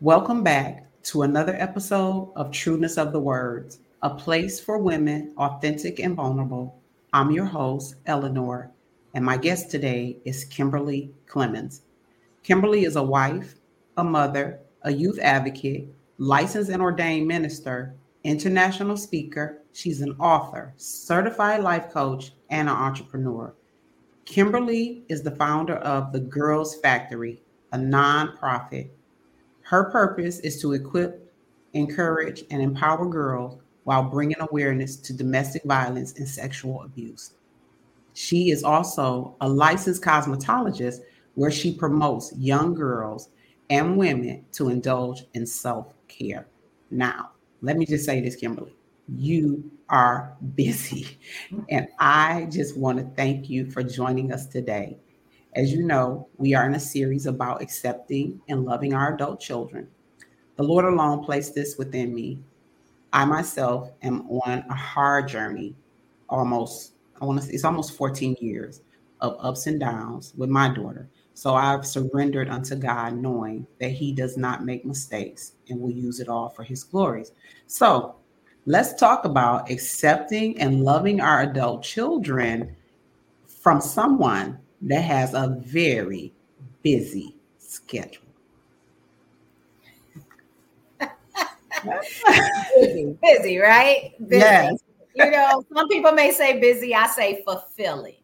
Welcome back to another episode of Trueness of the Words, a place for women authentic and vulnerable. I'm your host, Elenor, and my guest today is Kimberly Clemons. Kimberly is a wife, a mother, a youth advocate, licensed and ordained minister, international speaker. She's an author, certified life coach, and an entrepreneur. Kimberly is the founder of The Girls Factory, a nonprofit. Her purpose is to equip, encourage, and empower girls while bringing awareness to domestic violence and sexual abuse. She is also a licensed cosmetologist where she promotes young girls and women to indulge in self care. Now, let me just say this, Kimberly. You are busy. And I just want to thank you for joining us today. As you know, we are in a series about accepting and loving our adult children. The Lord alone placed this within me. I myself am on a hard journey, almost, I want to say it's almost 14 years of ups and downs with my daughter. So I've surrendered unto God, knowing that He does not make mistakes and will use it all for His glories. So let's talk about accepting and loving our adult children from someone that has a very busy schedule. busy, busy, right? Busy. Yes. You know, some people may say busy, I say fulfilling.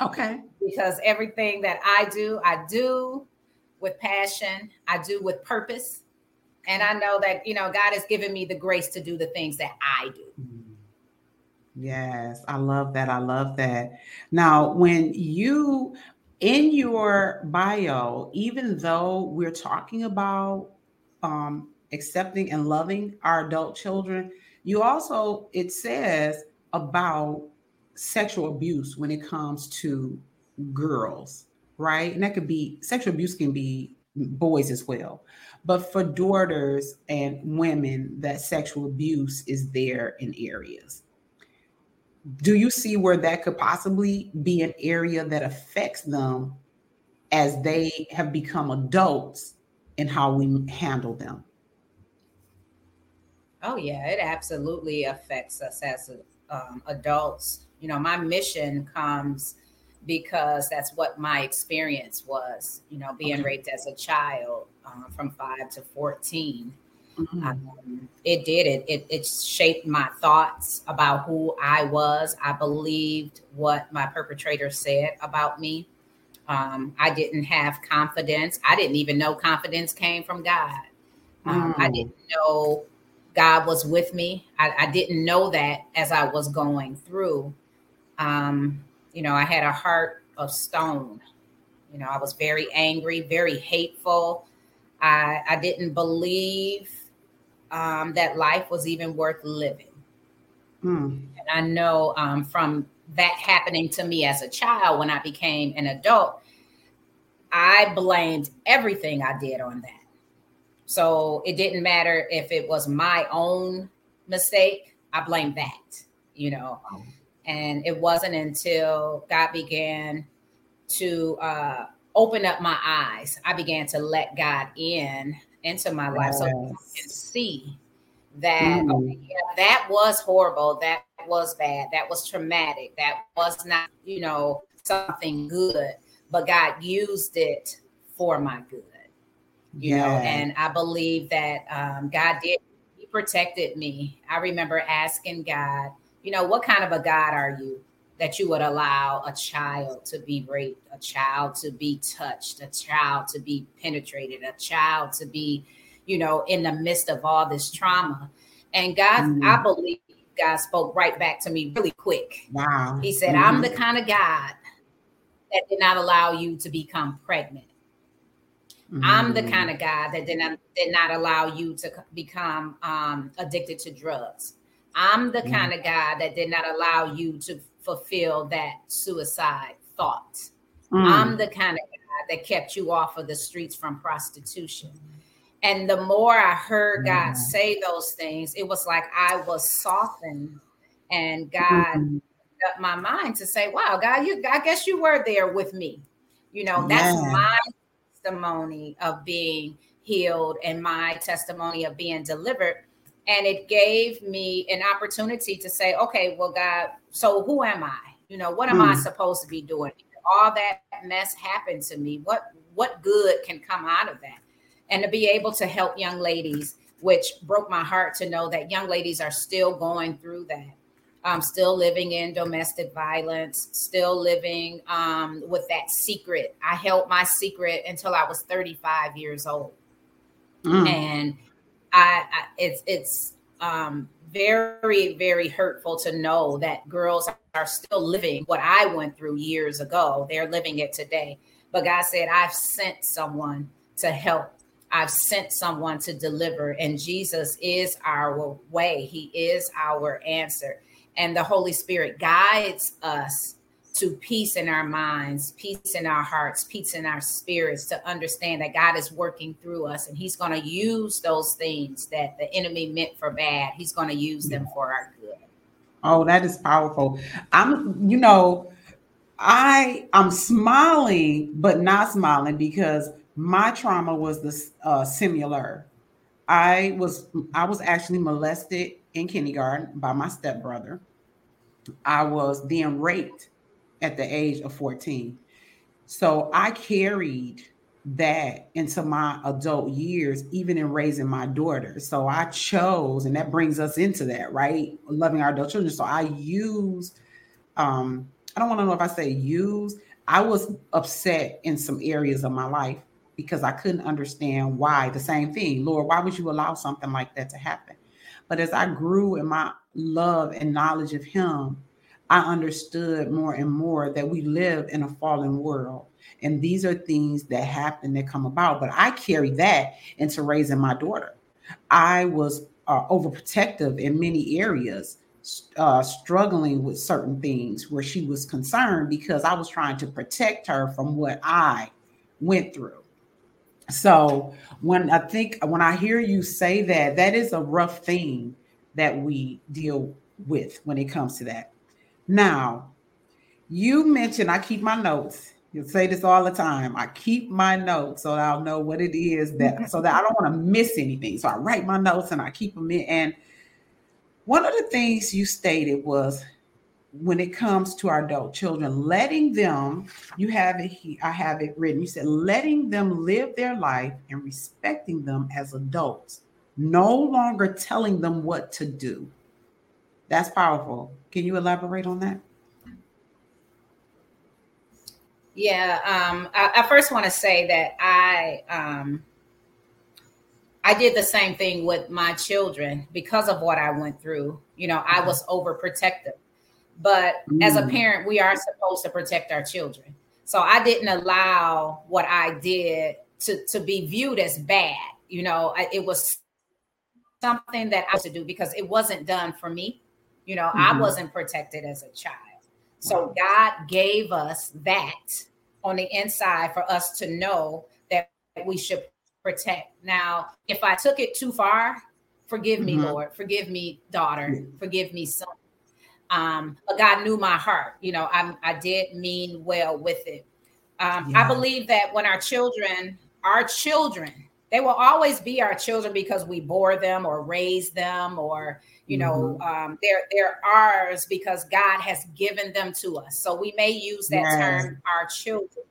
Okay. Because everything that I do, I do with passion, I do with purpose. And I know that, you know, God has given me the grace to do the things that I do. Mm-hmm. Yes, I love that. I love that. Now, when you in your bio, even though we're talking about um, accepting and loving our adult children, you also, it says about sexual abuse when it comes to girls, right? And that could be sexual abuse can be boys as well. But for daughters and women, that sexual abuse is there in areas. Do you see where that could possibly be an area that affects them as they have become adults and how we handle them? Oh, yeah, it absolutely affects us as um, adults you know, my mission comes because that's what my experience was, you know, being okay. raped as a child uh, from five to 14. Mm-hmm. Um, it did it. it. It shaped my thoughts about who I was. I believed what my perpetrator said about me. Um, I didn't have confidence. I didn't even know confidence came from God. Um, mm. I didn't know God was with me. I, I, didn't know that as I was going through. Um, you know, I had a heart of stone. You know, I was very angry, very hateful. I, I didn't believe um, that life was even worth living. Mm. And I know um, from that happening to me as a child when I became an adult, I blamed everything I did on that. So it didn't matter if it was my own mistake, I blamed that, you know. And it wasn't until God began to uh, open up my eyes, I began to let God in into my life so you can see that mm. okay, yeah, that was horrible, that was bad, that was traumatic, that was not, you know, something good, but God used it for my good. You yeah. know, and I believe that um, God did, He protected me. I remember asking God, you know, what kind of a God are you that you would allow a child to be raped, a child to be touched, a child to be penetrated, a child to be, you know, in the midst of all this trauma? And God, mm-hmm. I believe God spoke right back to me really quick. Wow. He said, mm-hmm. I'm the kind of God that did not allow you to become pregnant. Mm-hmm. I'm the mm-hmm. kind of God that did not did not allow you to become um, addicted to drugs. I'm the mm. kind of guy that did not allow you to fulfill that suicide thought. Mm. I'm the kind of guy that kept you off of the streets from prostitution. And the more I heard God say those things, it was like I was softened, and God mm-hmm. up my mind to say, "Wow, God, you, I guess you were there with me." You know, that's yeah. my testimony of being healed and my testimony of being delivered. And it gave me an opportunity to say, okay, well, God, so who am I? You know, what am mm. I hmm. supposed to be doing? All that mess happened to me. What what good can come out of that? And to be able to help young ladies, which broke my heart to know that young ladies are still going through that. I'm still living in domestic violence, still living um, with that secret. I held my secret until I was 35 years old, mm. and I, I, it's it's um, very very hurtful to know that girls are still living what I went through years ago. They're living it today. But God said, I've sent someone to help. I've sent someone to deliver, and Jesus is our way. He is our answer and the Holy Spirit guides us to peace in our minds, peace in our hearts, peace in our spirits to understand that God is working through us and He's going to use those things that the enemy meant for bad. He's going to use them for our good. Oh, that is powerful. I'm, you know, I I'm smiling but not smiling because my trauma was the uh, similar. I was I was actually molested in kindergarten by my stepbrother. I was then raped at the age of 14. So I carried that into my adult years, even in raising my daughter. So I chose, and that brings us into that, right? Loving our adult children. So I use, um, I don't want to know if I say use, I was upset in some areas of my life because I couldn't understand why the same thing. Lord, why would you allow something like that to happen? But as I grew in my love and knowledge of Him, I understood more and more that we live in a fallen world. And these are things that happen that come about. But I carry that into raising my daughter. I was uh, overprotective in many areas, uh, struggling with certain things where she was concerned because I was trying to protect her from what I went through. So when I think when I hear you say that, that is a rough thing that we deal with when it comes to that. Now, you mentioned I keep my notes. You say this all the time. I keep my notes so I'll know what it is that so that I don't want to miss anything. So I write my notes and I keep them in. And one of the things you stated was when it comes to our adult children, letting them, you have it, I have it written. You said, letting them live their life and respecting them as adults, no longer telling them what to do. That's powerful. Can you elaborate on that? Yeah, um, I, I, first want to say that I um, I did the same thing with my children because of what I went through. You know, I was overprotective but mm. as a mm. parent, we are supposed to protect our children. So I didn't allow what I did to, to be viewed as bad. You know, I, it was something that I had to do because it wasn't done for me. You know, mm-hmm. I wasn't protected as a child. So God gave us that on the inside for us to know that we should protect. Now, if I took it too far, forgive me, mm-hmm. Lord. Forgive me, daughter. Forgive me, son. Um, but God knew my heart. You know, I, I did mean well with it. Um, yeah. I believe that when our children, our children, they will always be our children because we bore them or raised them or you know mm-hmm. um, they're they're ours because god has given them to us so we may use that yes. term our children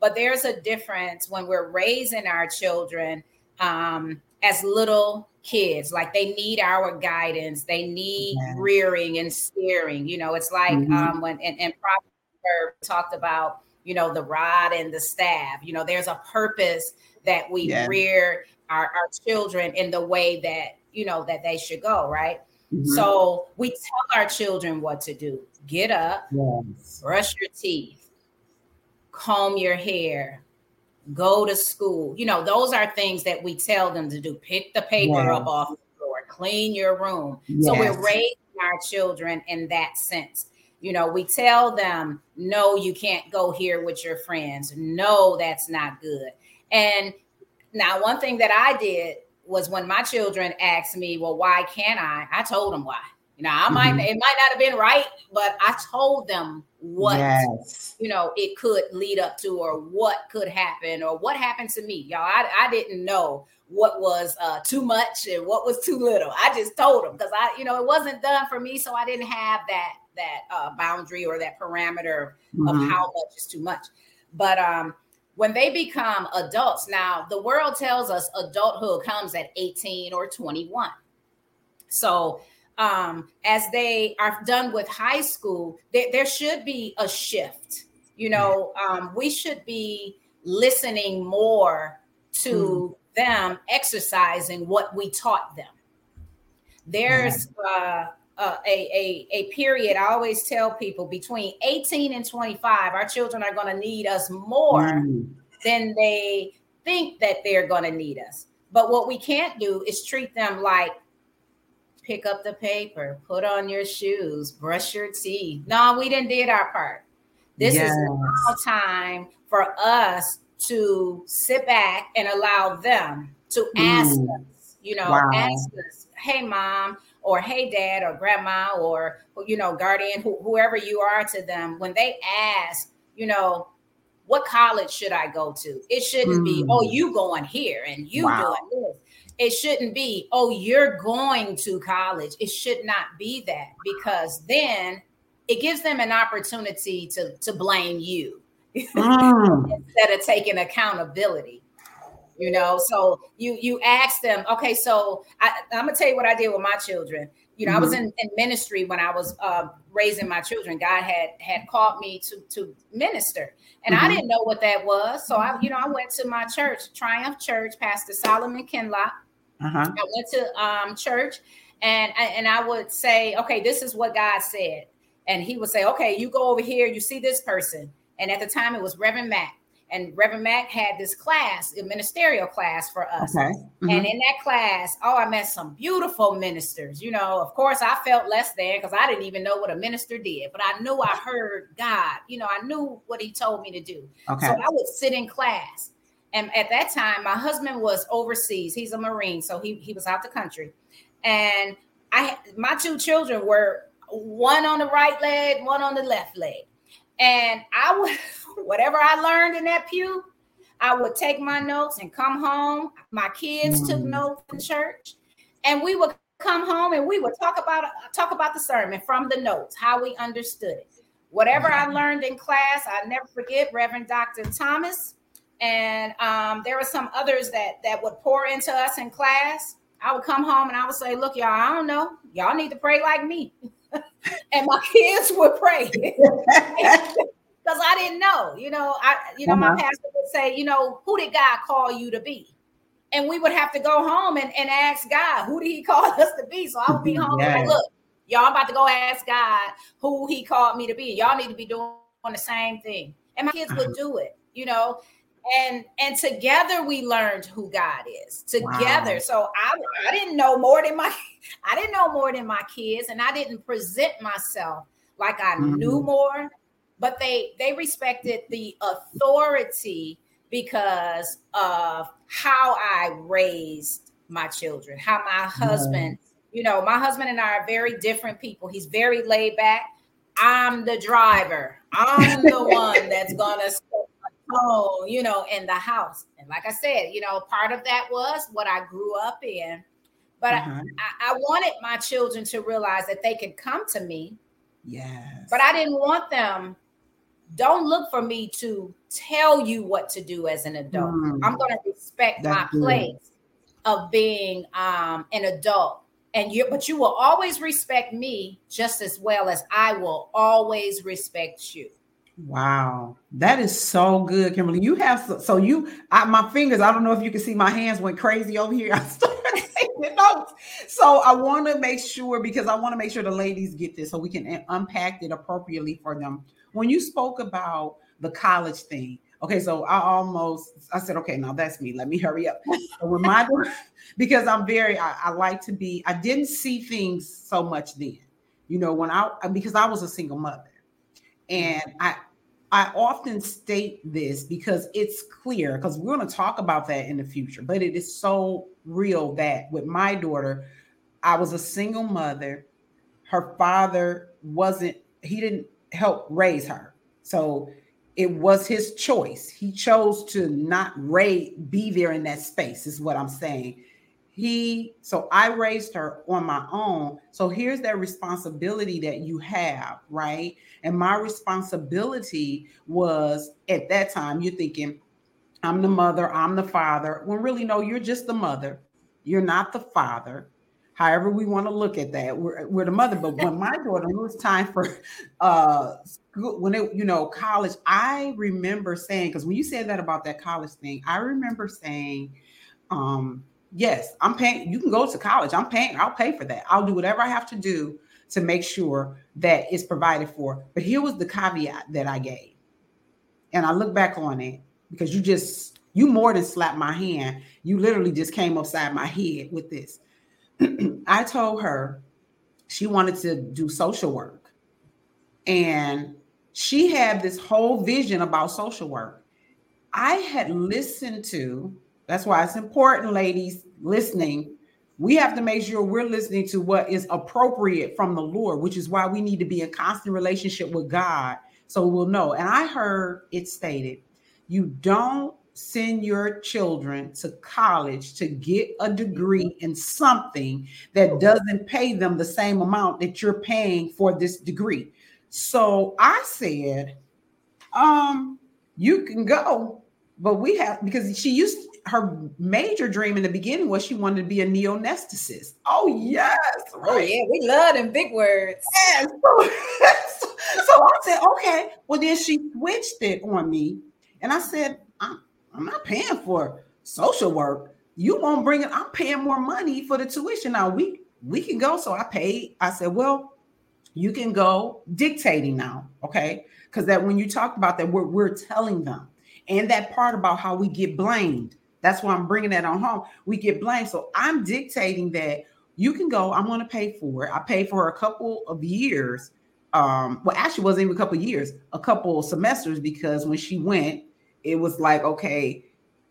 but there's a difference when we're raising our children um, as little kids like they need our guidance they need yeah. rearing and steering you know it's like mm-hmm. um when and, and Proverbs talked about you know the rod and the staff you know there's a purpose that we yeah. rear our, our children in the way that you know that they should go right mm-hmm. so we tell our children what to do get up yes. brush your teeth comb your hair go to school. You know, those are things that we tell them to do. Pick the paper yes. up off the floor, clean your room. Yes. So we're raising our children in that sense. You know, we tell them, no, you can't go here with your friends. No, that's not good. And now, one thing that I did was when my children asked me, well, why can't I? I told them why. You know, I might mm-hmm. it might not have been right, but I told them what yes. you know it could lead up to or what could happen or what happened to me. Y'all, I, I didn't know what was uh, too much and what was too little. I just told them because I, you know, it wasn't done for me, so I didn't have that that uh, boundary or that parameter mm-hmm. of how much is too much. But um, when they become adults, now the world tells us adulthood comes at 18 or 21. So um, as they are done with high school, there, there should be a shift. You know, um, we should be listening more to mm. them exercising what we taught them. There's uh, uh, a, a, a period, I always tell people between 18 and 25, our children are going to need us more mm. than they think that they're going to need us. But what we can't do is treat them like pick up the paper, put on your shoes, brush your teeth. No, we didn't did our part. This yes. is now time for us to sit back and allow them to ask mm. us, you know, wow. ask us, hey mom, or hey dad, or grandma, or you know, guardian, wh- whoever you are to them, when they ask, you know, what college should I go to? It shouldn't mm. be, oh, you going here and you wow. doing this it shouldn't be, oh, you're going to college. It should not be that because then it gives them an opportunity to, to blame you mm. instead of taking accountability. You know, so you you ask them, okay, so I, am gonna tell you what I did with my children. You know, mm-hmm. I was mm-hmm. in, in, ministry when I was uh, raising my children. God had had called me to to minister, and mm-hmm. I didn't know what that was. So I, you know, I went to my church, Triumph Church, Pastor Solomon Kinloch uh-huh. I went to um, church and and I would say, okay, this is what God said, and He would say, okay, you go over here, you see this person, and at the time it was Reverend Mack. And Reverend Mack had this class, a ministerial class for us. Okay. Mm-hmm. And in that class, oh, I met some beautiful ministers. You know, of course, I felt less than because I didn't even know what a minister did, but I knew I heard God. You know, I knew what He told me to do. Okay. So I would sit in class and at that time, my husband was overseas. He's a Marine, so he, he was out the country. And I my two children were one on the right leg, one on the left leg. And I would whatever I learned in that pew, I would take my notes and come home. My kids took mm. notes in church, and we would come home and we would talk about talk about the sermon from the notes, how we understood it. Whatever I learned in class, I never forget Reverend Dr. Thomas and um, there were some others that that would pour into us in class. I would come home and I would say, "Look, y'all, I don't know. Y'all need to pray like me," and my kids would pray because I didn't know. You know, I you know uh-huh. my pastor would say, "You know, who did God call you to be?" And we would have to go home and, and ask God, "Who did He call us to be?" So I would be home yes. like, "Look, y'all, I'm about to go ask God who He called me to be. Y'all need to be doing the same thing." And my kids uh-huh. would do it. You know, and and together we learned who God is together. Wow. So I I didn't know more than my I didn't know more than my kids, and I didn't present myself like I mm-hmm. knew more. But they they respected the authority because of how I raised my children, how my husband. You know, my husband and I are very different people. He's very laid back. I'm the driver. I'm the one that's gonna Oh, you know, in the house. And like I said, you know, part of that was what I grew up in. But uh-huh. I, I, wanted my children to realize that they could come to me. Yes. But I didn't want them, don't look for me to tell you what to do as an adult. Mm. I'm going to respect That's my good. place of being um, an adult. And you, but you will always respect me just as well as I will always respect you. Wow, that is so good, Kimberly. You have so, so you, I, my fingers. I don't know if you can see my hands went crazy over here. I started taking notes, so I want to make sure because I want to make sure the ladies get this so we can unpack it appropriately for them. When you spoke about the college thing, okay, so I almost I said, okay, now that's me. Let me hurry up. When my because I'm very I, I like to be. I didn't see things so much then, you know, when I because I was a single mother and I I often state this because it's clear, because we're going to talk about that in the future, but it is so real that with my daughter, I was a single mother. her father wasn't, he didn't help raise her. So it was his choice. He chose to not raise, be there in that space, is what I'm saying. He, so I raised her on my own. So here's that responsibility that you have, right? And my responsibility was at that time, you're thinking, I'm the mother, I'm the father. When really, no, you're just the mother. You're not the father. However, we want to look at that. We're, we're the mother. But when my daughter, it was time for uh school, when it, you know, college, I remember saying, because when you said that about that college thing, I remember saying, um, yes, I'm paying, you can go to college. I'm paying, I'll pay for that. I'll do whatever I have to do to make sure that it's provided for. But here was the caveat that I gave. And I look back on it because you just you more than slapped my hand. You literally just came upside my head with this. I told her she wanted to do social work. And she had this whole vision about social work. I had listened to, that's why it's important, ladies, listening. We have to make sure we're listening to what is appropriate from the Lord, which is why we need to be in constant relationship with God so we'll know. And I heard it stated you don't send your children to college to get a degree in something that doesn't pay them the same amount that you're paying for this degree. So I said, um, you can go, but we have because she used her major dream in the beginning was she wanted to be a neonesthetist. Oh yes, oh, right. Oh yeah, we love them big words. Yes. So, so I said, okay. Well, then she switched it on me and I said, I'm, I'm not paying for social work. You won't bring it. I'm paying more money for the tuition. Now we we can go. So I paid. I said, well, you can go dictating now, okay? Because that when you talk about that, we're we're telling them, and that part about how we get blamed. That's why I'm bringing that on home. We get blamed. So I'm dictating that you can go. I'm going to pay for it. I paid for a couple of years. Um, well, actually, wasn't even a couple of years, a couple of semesters because when she went, it was like, okay,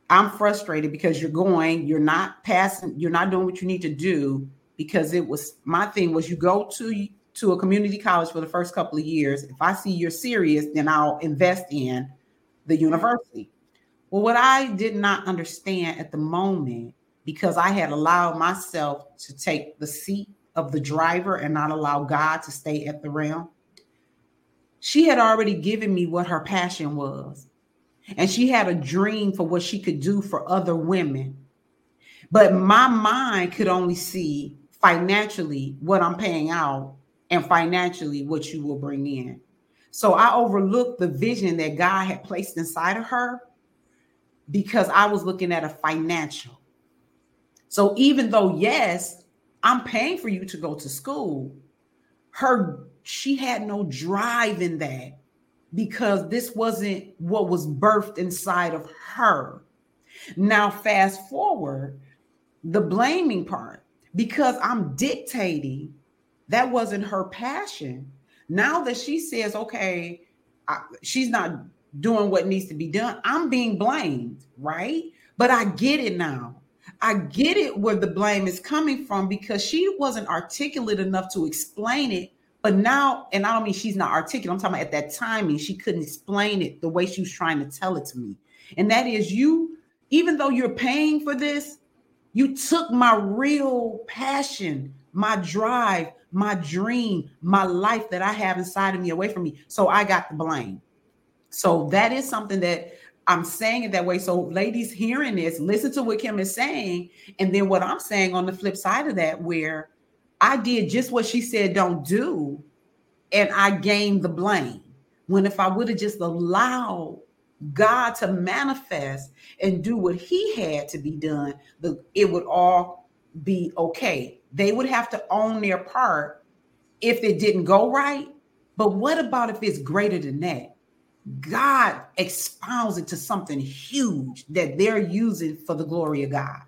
I'm frustrated because you're going, you're not passing, you're not doing what you need to do because it was my thing was you go to to a community college for the first couple of years. If I see you're serious, then I'll invest in the mm-hmm. university. Well, what I did not understand at the moment, because I had allowed myself to take the seat of the driver and not allow God to stay at the realm, she had already given me what her passion was and she had a dream for what she could do for other women. But my mind could only see financially what I'm paying out and financially what you will bring in. So I overlooked the vision that God had placed inside of her because I was looking at a financial. So even though, yes, I'm paying for you to go to school, her she had no drive in that because this wasn't what was birthed inside of her. Now, fast forward the blaming part because I'm dictating that wasn't her passion. Now that she says, okay, I, she's not doing what needs to be done, I'm being blamed, right? But I get it now. I get it where the blame is coming from because she wasn't articulate enough to explain it but now, and I don't mean she's not articulate. I'm talking about at that timing, she couldn't explain it the way she was trying to tell it to me. And that is you, even though you're paying for this, you took my real passion, my drive, my dream, my life that I have inside of me away from me. So I got the blame. So that is something that I'm saying it that way. So, ladies hearing this, listen to what Kim is saying. And then what I'm saying on the flip side of that, where I did just what she said don't do, and I gained the blame. When if I would have just allowed God to manifest and do what He had to be done, the, it would all be okay. They would have to own their part if it didn't go right. But what about if it's greater than that? God expounds it to something huge that they're using for the glory of God.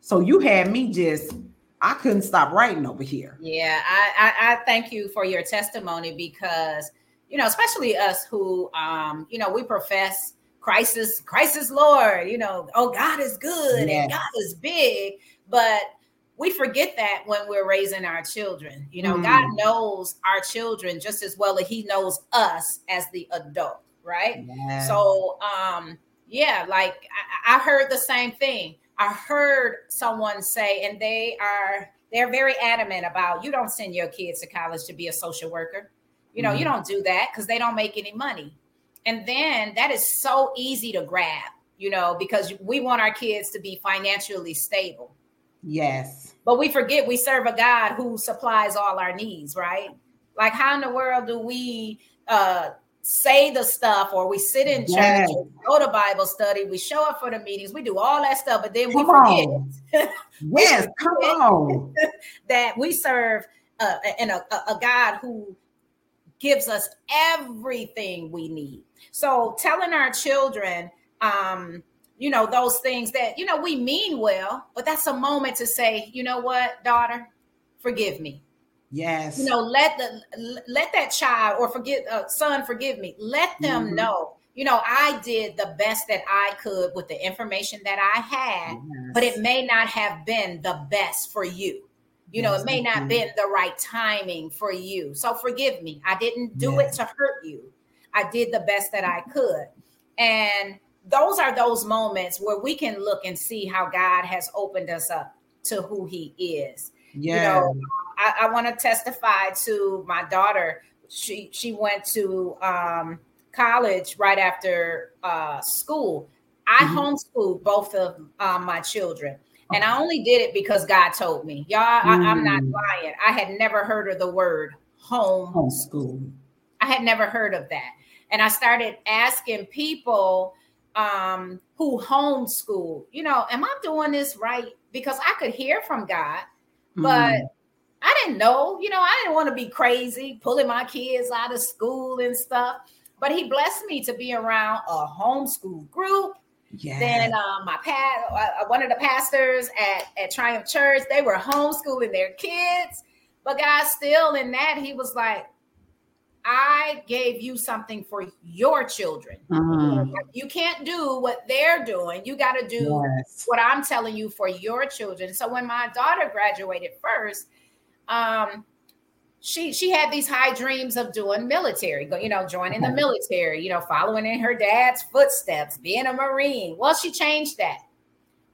So you had me just I couldn't stop writing over here. Yeah, I, I, I thank you for your testimony because you know, especially us who um, you know, we profess Christ crisis, Lord, you know, oh God is good yes. and God is big, but we forget that when we're raising our children. You know, mm. God knows our children just as well as He knows us as the adult, right? So, um, yeah, like I, I heard the same thing. I heard someone say, and they are they're very adamant about you don't send your kids to college to be a social worker. You know, mm. you don't do that because they don't make any money. And then that is so easy to grab, you know, because we want our kids to be financially stable. Yes. But we forget we serve a God who supplies all our needs, right? Like, how in the world do we uh, say the stuff or we sit in yes. church, go to Bible study, we show up for the meetings, we do all that stuff, but then come we forget. yes, come on. that we serve uh, and a, a God who gives us everything we need. So telling our children, um, you know, those things that, you know, we mean well, but that's a moment to say, you know what, daughter, forgive me. Yes. You know, let the let that child or forget uh, son forgive me. Let them mm-hmm. know. You know, I did the best that I could with the information that I had, yes. but it may not have been the best for you. You know, it may not have been the right timing for you. So forgive me. I didn't do yes. it to hurt you. I did the best that I could. And those are those moments where we can look and see how God has opened us up to who He is. Yeah. You know, I, I want to testify to my daughter. She she went to um, college right after uh, school. I mm-hmm. homeschooled both of um, my children. And I only did it because God told me. Y'all, mm. I, am not lying. I had never heard of the word home homeschool. I had never heard of that. And I started asking people um, who homeschool, you know, am I doing this right? Because I could hear from God, but mm. I didn't know, you know, I didn't want to be crazy pulling my kids out of school and stuff. But he blessed me to be around a homeschool group. Yeah. Then um, my past, uh, uh, one of the pastors at, at Triumph Church, they were homeschooling their kids. But God, still in that, he was like, I gave you something for your children. Mm. You can't do what they're doing. You got to do yes. what I'm telling you for your children. So when my daughter graduated first, um, she she had these high dreams of doing military, you know, joining the military, you know, following in her dad's footsteps, being a Marine. Well, she changed that,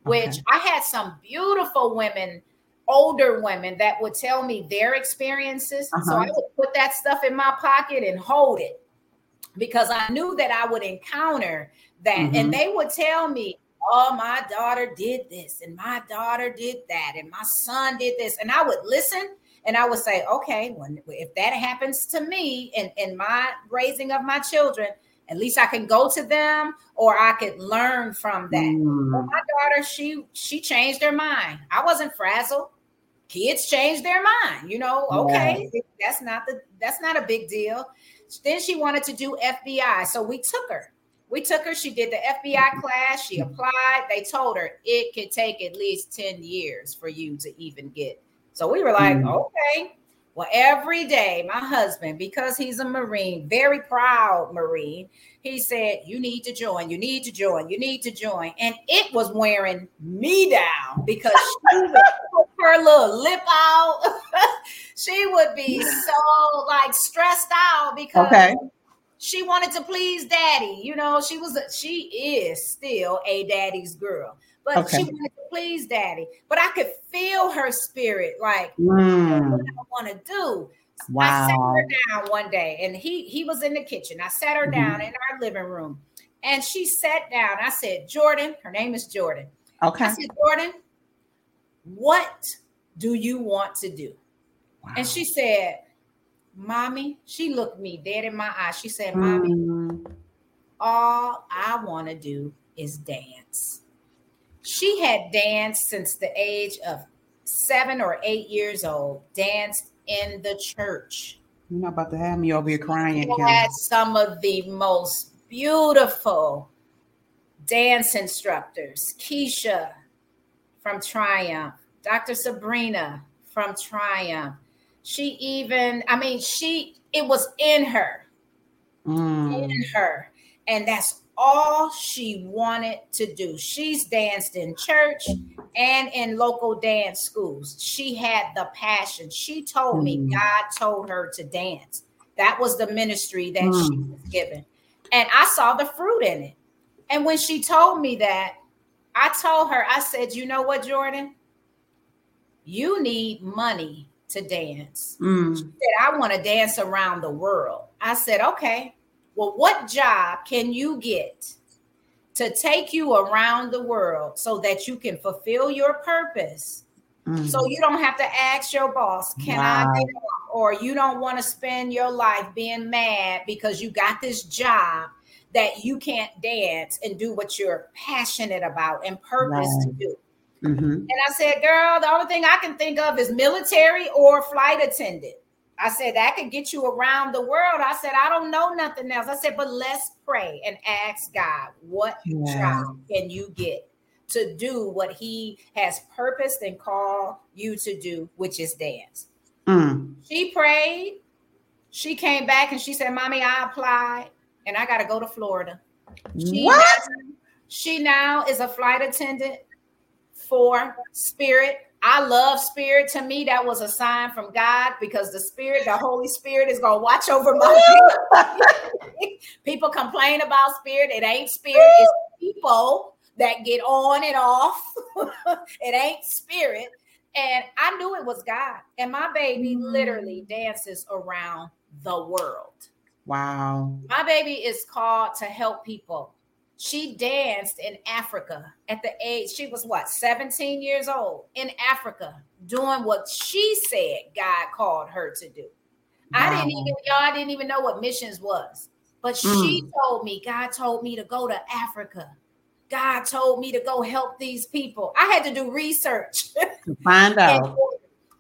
which okay. I had some beautiful women older women that would tell me their experiences. Uh-huh. So I would put that stuff in my pocket and hold it because I knew that I would encounter that. Mm-hmm. And they would tell me, Oh, my daughter did this, and my daughter did that, and my son did this. And I would listen and I would say, okay, when if that happens to me in, in my raising of my children, at least I can go to them or I could learn from that. Mm. My daughter, she she changed her mind. I wasn't frazzled kids change their mind you know okay yeah. that's not the that's not a big deal then she wanted to do fbi so we took her we took her she did the fbi class she applied they told her it could take at least 10 years for you to even get so we were like mm. okay well, every day, my husband, because he's a Marine, very proud Marine, he said, You need to join, you need to join, you need to join. And it was wearing me down because she would put her little lip out. she would be so like stressed out because okay. she wanted to please daddy. You know, she was, a, she is still a daddy's girl but okay. she wanted to please daddy. But I could feel her spirit, like mm. what I want to do. Wow. I sat her down one day, and he he was in the kitchen. I sat her mm-hmm. down in our living room, and she sat down. I said, "Jordan, her name is Jordan." Okay. I said, "Jordan, what do you want to do?" Wow. And she said, "Mommy." She looked me dead in my eyes. She said, "Mommy, mm. all I want to do is dance." She had danced since the age of seven or eight years old, danced in the church. You're not about to have me over here crying. Had some of the most beautiful dance instructors. Keisha from Triumph, Dr. Sabrina from Triumph. She even, I mean, she, it was in her, mm. in her. And that's all she wanted to do. She's danced in church, and in local dance schools. She had the passion. She told mm. me God told her to dance. That was the ministry that mm. she was given. And I saw the fruit in it. And when she told me that, I told her, I said, you know what, Jordan? You need money to dance. Mm. She said, I want to dance around the world. I said, okay, well, what job can you get to take you around the world so that you can fulfill your purpose? Mm. So you don't have to ask your boss, can wow. I get off? Or you don't want to spend your life being mad because you got this job that you can't dance and do what you're passionate about and purpose right. to do. Mm-hmm. And I said, girl, the only thing I can think of is military or flight attendant. I said, that could get you around the world. I said, I don't know nothing else. I said, but let's pray and ask God, what yeah. job can you get to do what He has purposed and called you to do, which is dance? Mm. She prayed. She came back and she said, Mommy, I applied and I got to go to Florida. She what? Now, she now is a flight attendant for Spirit. I love Spirit. To me, that was a sign from God because the Spirit, the Holy Spirit, is going to watch over my people. people complain about Spirit. It ain't Spirit, it's people that get on and off. it ain't Spirit. And I knew it was God. And my baby mm. literally dances around the world. Wow. My baby is called to help people she danced in Africa at the age, she was what, 17 years old in Africa, doing what she said God called her to do. Wow. I didn't even, y'all, didn't even know what missions was. But mm. she told me, God told me to go to Africa. God told me to go help these people. I had to do research to find out. and,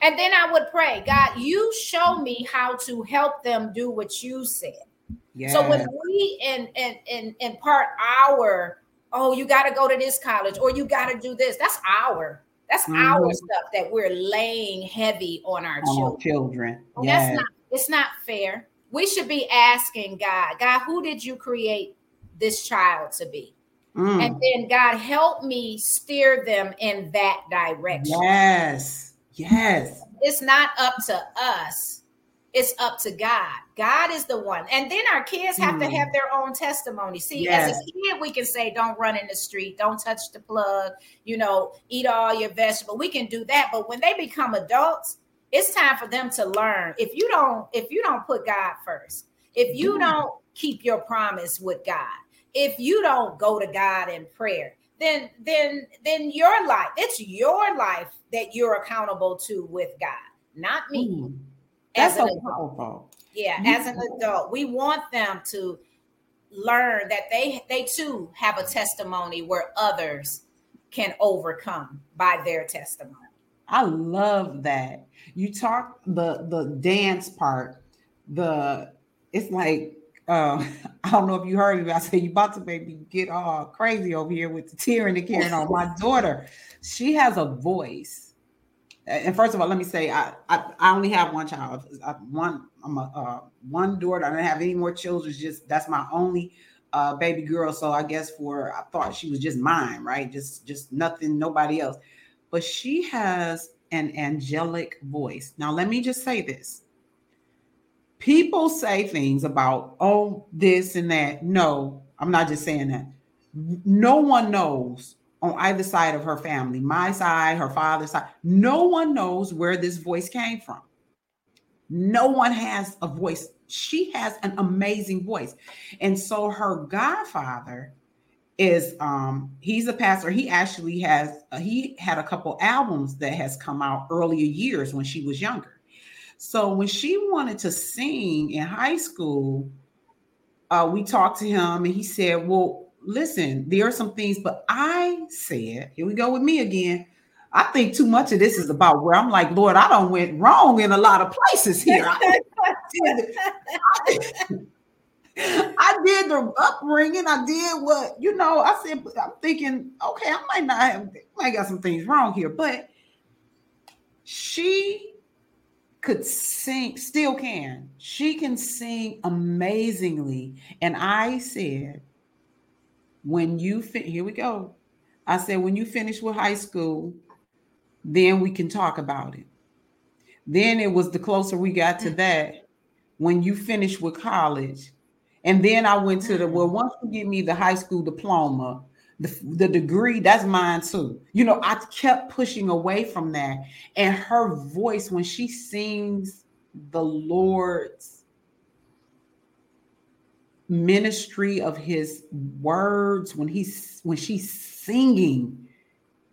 and then I would pray, God, you show me how to help them do what you said. Yes. So when we in in in impart our oh you got to go to this college or you got to do this that's our that's mm-hmm. our stuff that we're laying heavy on our on children. children. Yes. That's not it's not fair. We should be asking God, God, who did you create this child to be? Mm. And then God help me steer them in that direction. Yes. Yes. It's not up to us it's up to God. God is the one. And then our kids have mm. to have their own testimony. See, yes. as a kid, we can say, don't run in the street, don't touch the plug, you know, eat all your vegetables. We can do that. But when they become adults, it's time for them to learn. If you don't, if you don't put God first, if you mm. don't keep your promise with God, if you don't go to God in prayer, then then then your life, it's your life that you're accountable to with God, not me. Mm that's so powerful. Yeah, as an adult, we want them to learn that they they too have a testimony where others can overcome by their testimony. I love that. You talk the the dance part, the it's like uh, I don't know if you heard me. I said you about to make me get all crazy over here with the tearing and carrying on. My daughter, she has a voice and first of all, let me say I I, I only have one child. I, one I'm a uh, one daughter. I don't have any more children. Just that's my only uh, baby girl. So I guess for I thought she was just mine, right? Just just nothing, nobody else. But she has an angelic voice. Now let me just say this. People say things about oh this and that. No, I'm not just saying that. No one knows on either side of her family, my side, her father's side. No one knows where this voice came from. No one has a voice. She has an amazing voice. And so her godfather is um he's a pastor. He actually has uh, he had a couple albums that has come out earlier years when she was younger. So when she wanted to sing in high school, uh, we talked to him and he said, "Well, listen, there are some things, but I said, here we go with me again. I think too much of this is about where I'm like, Lord, I don't went wrong in a lot of places here. I, did, I did the upbringing. I did what you know. I said, I'm thinking, okay, I might not have, I got some things wrong here, but she could sing, still can. She can sing amazingly. And I said, when you fin- here we go. I said, when you finish with high school, then we can talk about it. Then it was the closer we got to mm. that when you finish with college. And then I went to the mm. well, once you give me the high school diploma, the, the degree, that's mine too. You know, I kept pushing away from that. And her voice, when she sings the Lord's ministry of his words, when he's when she's singing,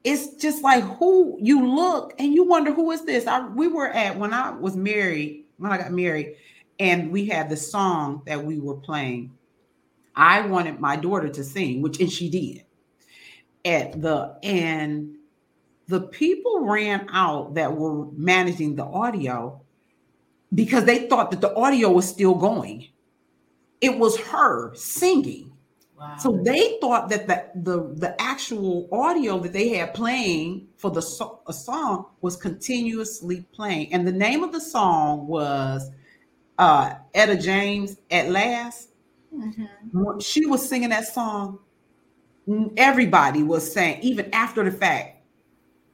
it's just like who you look and you wonder who is this. I we were at when I was married, when I got married, and we had the song that we were playing. I wanted my daughter to sing, which and she did. At the and the people ran out that were managing the audio because they thought that the audio was still going. It was her singing. So they thought that the, the the actual audio that they had playing for the so- a song was continuously playing, and the name of the song was uh, Etta James at last. Mm-hmm. She was singing that song. Everybody was saying, even after the fact,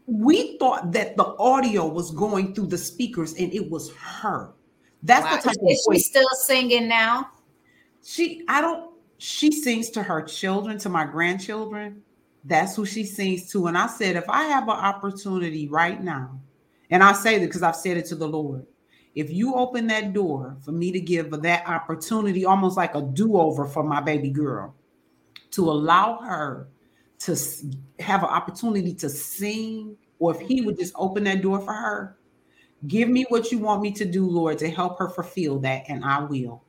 we thought that the audio was going through the speakers and it was her. That's wow. the type Is of she still singing now? She, I don't she sings to her children, to my grandchildren. That's who she sings to. And I said, if I have an opportunity right now, and I say that because I've said it to the Lord, if you open that door for me to give that opportunity, almost like a do over for my baby girl, to allow her to have an opportunity to sing, or if He would just open that door for her, give me what you want me to do, Lord, to help her fulfill that, and I will.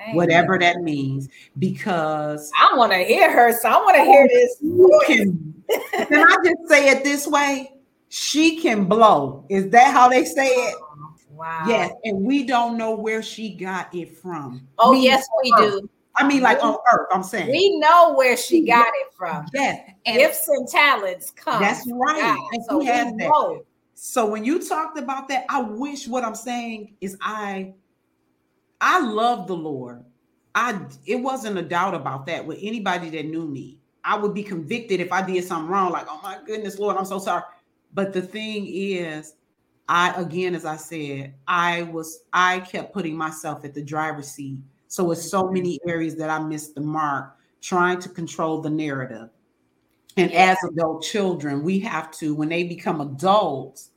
Amen. whatever that means, because I want to hear her. So I want to hear oh, this. Can, can I just say it this way? She can blow. Is that how they say it? Oh, wow. Yes, and we don't know where she got it from. Oh, me yes, we earth. do. I mean, like on earth, I'm saying. We know where she got it from. Yes. And Gifts and talents come. That's right. God. So that. Know. So when you talked about that, I wish what I'm saying is I I love the Lord. I it wasn't a doubt about that with anybody that knew me. I would be convicted if I did something wrong, like, oh my goodness, Lord, I'm so sorry. But the thing is, I again, as I said, I was I kept putting myself at the driver's seat. So it's so mm-hmm. many areas that I missed the mark trying to control the narrative. And yeah. as adult children, we have to, when they become adults,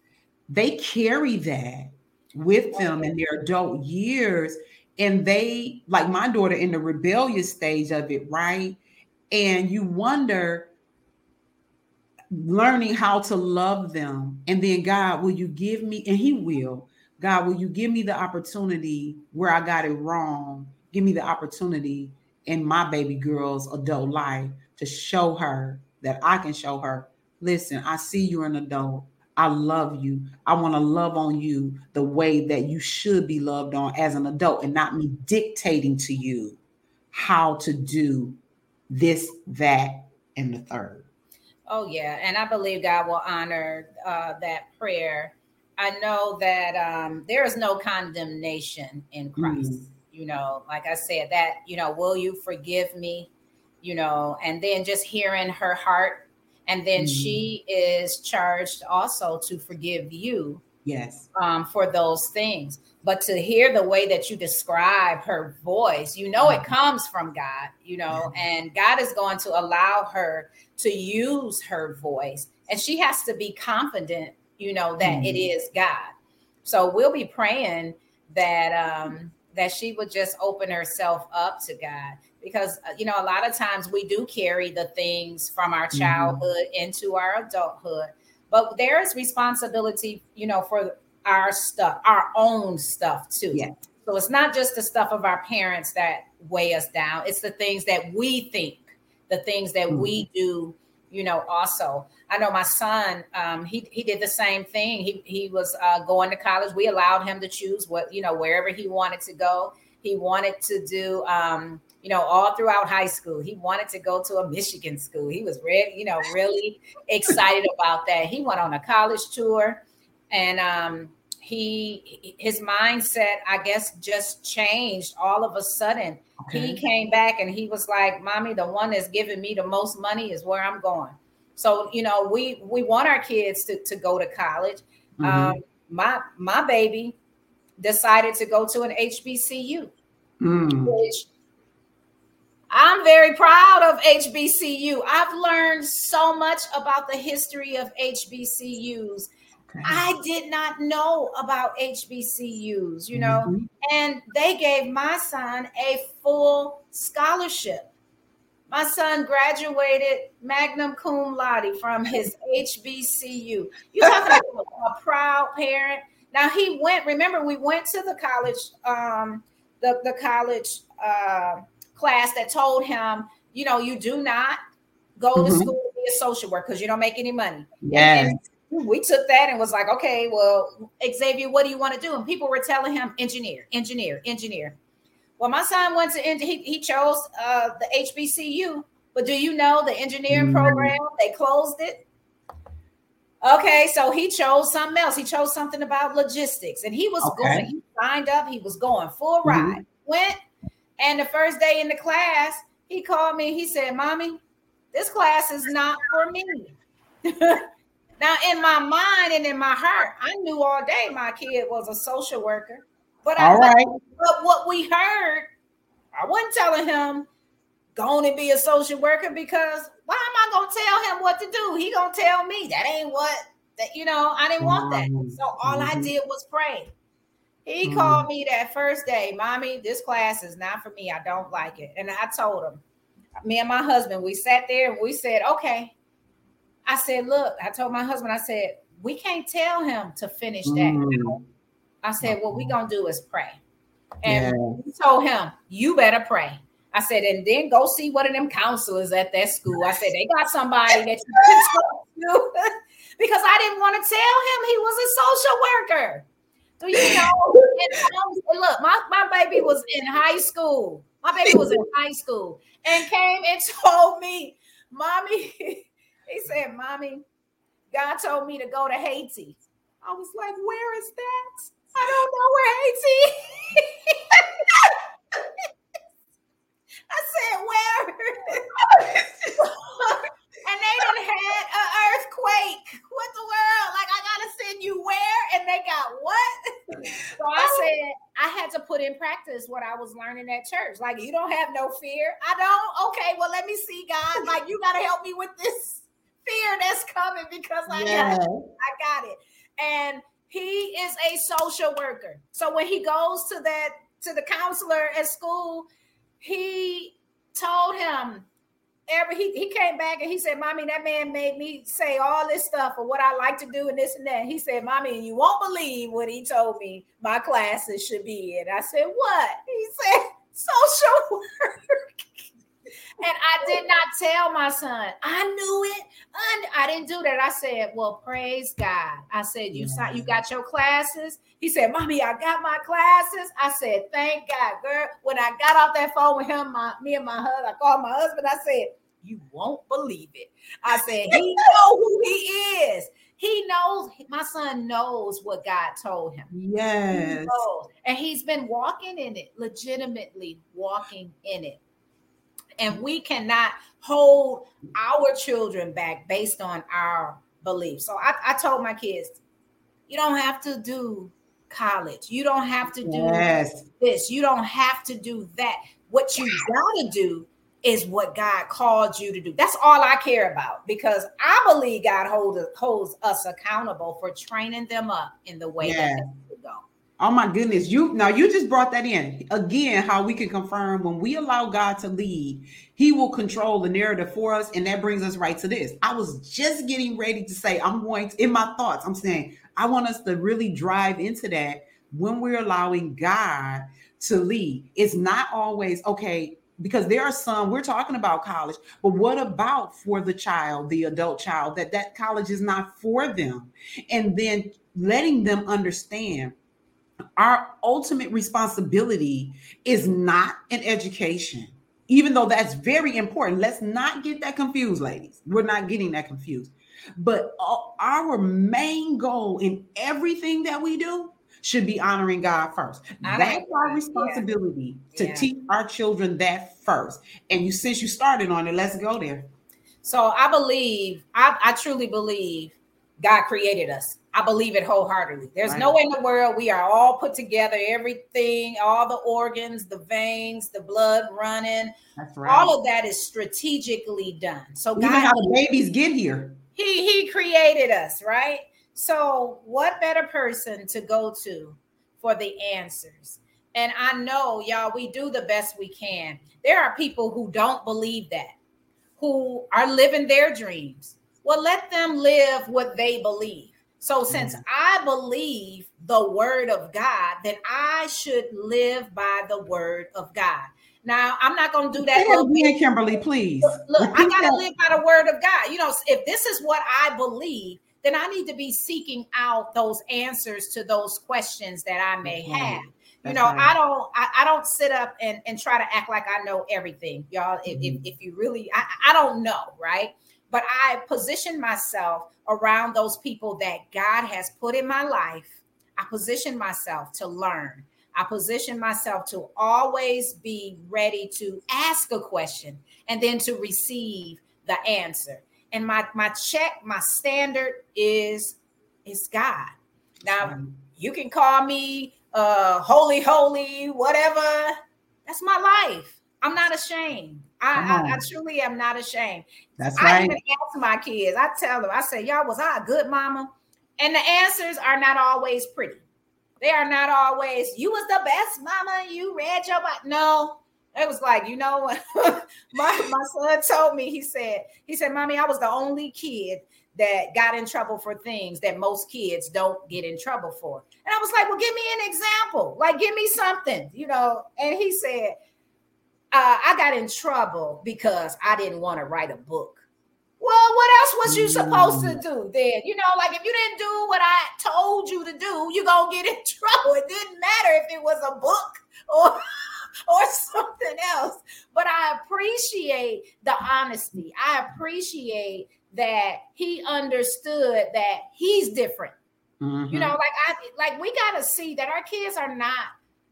they carry that with them in their adult years and they like my daughter in the rebellious stage of it right? And you wonder learning how to love them. And then god will you give me and he will god will you give me the opportunity where i got it wrong? Give me the opportunity in my baby girl's adult life to show her that i can show her listen i see you're an adult I love you. I want to love on you the way that you should be loved on as an adult and not me dictating to you how to do this, that, and the third. Oh, yeah. And I believe God will honor uh, that prayer. I know that um, there is no condemnation in Christ. Mm. You know, like I said, that, you know, will you forgive me? You know, and then just hearing her heart and then mm. she is charged also to forgive you yes. um, for those things. But to hear the way that you describe her voice you know mm. it comes from god you know and god is going to allow her to use her voice. And she has to be confident you know that it is god. So we'll be praying that um that she would just open herself up to god because uh, you know a lot of times we do carry the things from our mm-hmm. childhood mm-hmm. into our adulthood but there is responsibility you know for our stuff our own stuff too yeah. so it's not just the stuff of our parents that weigh us down it's the things that we think the things that mm-hmm. we do you know also i know my son um, he, he did the same thing he, he was uh, going to college we allowed him to choose what you know wherever he wanted to go he wanted to do um, you know, all throughout high school. He wanted to go to a Michigan school. He was really, you know, really excited about that. He went on a college tour and um, he his mindset, I guess, just changed all of a sudden. Okay. He came back and he was like, Mommy, the one that's giving me the most money is where I'm going. So you know, we we want our kids to to go to college. Mm-hmm. Um, my my baby decided to go to an HBCU, mm. which I'm very proud of HBCU. I've learned so much about the history of HBCUs. I did not know about HBCUs, you know, mm-hmm. and they gave my son a full scholarship. My son graduated magna cum laude from his HBCU. You talking about a proud parent? Now he went. Remember, we went to the college, um, the the college uh, class that told him, you know, you do not go mm-hmm. to school to be a social worker because you don't make any money. Yes. And we took that and was like, okay, well, Xavier, what do you want to do? And people were telling him, engineer, engineer, engineer. Well, my son went to he, he chose uh, the HBCU, but do you know the engineering mm. program? They closed it. Okay, so he chose something else. He chose something about logistics, and he was okay. going. He signed up. He was going full mm-hmm. ride. Mm-hmm. Went, and the first day in the class, he called me. He said, "Mommy, this class is not for me." now, in my mind and in my heart, I knew all day my kid was a social worker. But all I, right. But what we heard, I wasn't telling him going to be a social worker because why am I gonna tell him what to do? He gonna tell me that ain't what that you know. I didn't want that, mm-hmm. so all I mm-hmm. did was pray. He mm-hmm. called me that first day, mommy. This class is not for me. I don't like it, and I told him. Me and my husband, we sat there and we said, okay. I said, look. I told my husband, I said, we can't tell him to finish that. Mm. I said, what we gonna do is pray. And yeah. we told him, you better pray. I said, and then go see one of them counselors at that school. I said, they got somebody that you can talk to because I didn't want to tell him he was a social worker. And look, my, my baby was in high school. My baby was in high school and came and told me, Mommy, he said, Mommy, God told me to go to Haiti. I was like, Where is that? I don't know where Haiti. I said, where? And they done had an earthquake. What the world? Like, I gotta send you where? And they got what? So I said, I had to put in practice what I was learning at church. Like, you don't have no fear. I don't. Okay, well, let me see, God. Like, you gotta help me with this fear that's coming because I yeah. got it. I got it. And he is a social worker. So when he goes to that to the counselor at school, he told him every he, he came back and he said, Mommy, that man made me say all this stuff of what I like to do and this and that. He said, Mommy, and you won't believe what he told me my classes should be in. I said, What? He said, social work. and I did not tell my son. I knew it. I, I didn't do that. I said, "Well, praise God." I said, "You yeah. you got your classes." He said, "Mommy, I got my classes." I said, "Thank God, girl." When I got off that phone with him, my me and my husband, I called my husband. I said, "You won't believe it." I said, "He know who he is." He knows my son knows what God told him. Yes. He and he's been walking in it, legitimately walking in it and we cannot hold our children back based on our beliefs. So I, I told my kids, you don't have to do college. You don't have to do yes. this. You don't have to do that. What you gotta do is what God called you to do. That's all I care about because I believe God holds holds us accountable for training them up in the way yes. that they go. Oh my goodness. You now you just brought that in. Again, how we can confirm when we allow God to lead, he will control the narrative for us. And that brings us right to this. I was just getting ready to say, I'm going to, in my thoughts, I'm saying, I want us to really drive into that when we're allowing God to lead. It's not always okay because there are some we're talking about college but what about for the child the adult child that that college is not for them and then letting them understand our ultimate responsibility is not an education, even though that's very important. Let's not get that confused, ladies. We're not getting that confused. But our main goal in everything that we do should be honoring God first. That's our responsibility yeah. to yeah. teach our children that first. And you, since you started on it, let's go there. So I believe, I, I truly believe God created us. I believe it wholeheartedly. There's right. no way in the world we are all put together, everything, all the organs, the veins, the blood running. That's right. All of that is strategically done. So Even God, how the babies get here. He He created us, right? So what better person to go to for the answers? And I know, y'all, we do the best we can. There are people who don't believe that, who are living their dreams. Well, let them live what they believe. So, since mm-hmm. I believe the word of God, then I should live by the word of God. Now, I'm not going to do that. Again, Kimberly, please. Look, look I got to live by the word of God. You know, if this is what I believe, then I need to be seeking out those answers to those questions that I may have. That's you know, right. I don't I, I, don't sit up and, and try to act like I know everything, y'all. If, mm-hmm. if, if, you really I, I don't know, right? But I position myself around those people that God has put in my life. I position myself to learn. I position myself to always be ready to ask a question and then to receive the answer. And my my check, my standard is is God. Now you can call me uh holy, holy, whatever. That's my life. I'm not ashamed. I, I, I, truly am not ashamed. That's right. I even ask my kids, I tell them, I say, Y'all, was I a good mama? And the answers are not always pretty. They are not always, you was the best mama, you read your Bible. No, it was like, you know what? my, my son told me, he said, he said, Mommy, I was the only kid that got in trouble for things that most kids don't get in trouble for. And I was like, well, give me an example. Like, give me something, you know. And he said, uh, I got in trouble because I didn't want to write a book. Well, what else was you supposed to do then? You know, like if you didn't do what I told you to do, you're gonna get in trouble. It didn't matter if it was a book or or something else. But I appreciate the honesty. I appreciate that he understood that he's different. Mm-hmm. You know, like I like we gotta see that our kids are not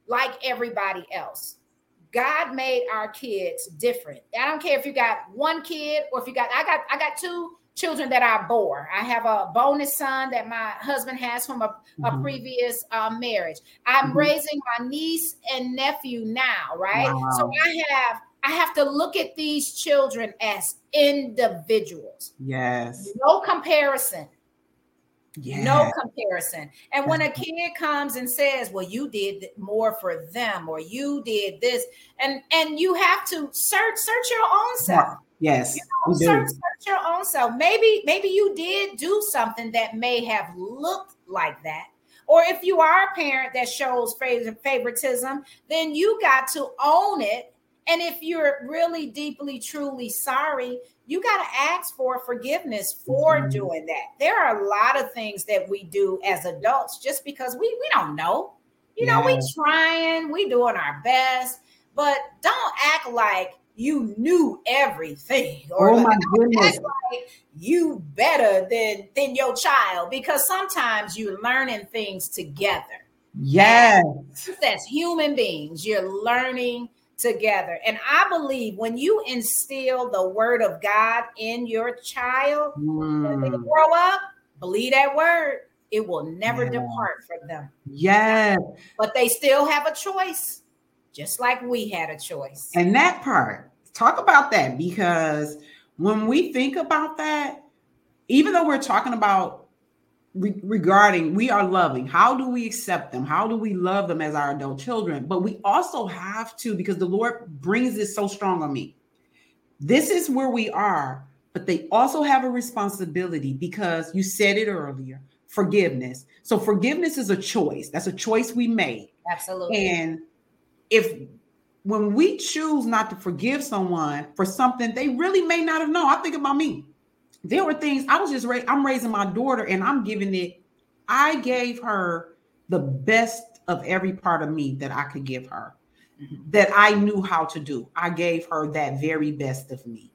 like everybody else. God made our kids different. I don't care if you got one kid or if you got I got I got two children that I bore. I have a bonus son that my husband has from a, mm-hmm. previous uh, marriage. I'm mm-hmm. raising my niece and nephew now, right? Wow. So I have I have to look at these children as individuals. Yes. No comparison. Yeah. No comparison. And when a uh-huh. kid comes and says, "Well, you did more for them or you did this." And and you have to search search your own self. Yes. You know, search, search your own self. Maybe maybe you did do something that may have looked like that. Or if you are a parent that shows favoritism, then you got to own it and if you're really deeply, truly sorry, you got to ask for forgiveness for mm-hmm. doing that. There are a lot of things that we do as adults just because we we don't know. You yeah. know, we trying, we doing our best, but don't act like you knew everything or oh my goodness. Like you better than than your child because sometimes you're learning things together. Yes. As human beings, you're learning together. And I believe when you instill the word of God in your child, mm. when they grow up, believe that word, it will never yeah. depart from them. Yes. But they still have a choice, just like we had a choice. And that part, talk about that because when we think about that, even though we're talking about re- regarding we are loving. How do we accept them? How do we love them as our adult children? But we also have to, because the Lord brings this so strong on me. This is where we are, but they also have a responsibility because you said it earlier forgiveness. So, forgiveness is a choice. That's a choice we made. Absolutely. And if when we choose not to forgive someone for something they really may not have known, I think about me there were things I was just ra- I'm raising my daughter and I'm giving it. I gave her the best of every part of me that I could give her, mm-hmm. that I knew how to do. I gave her that very best of me.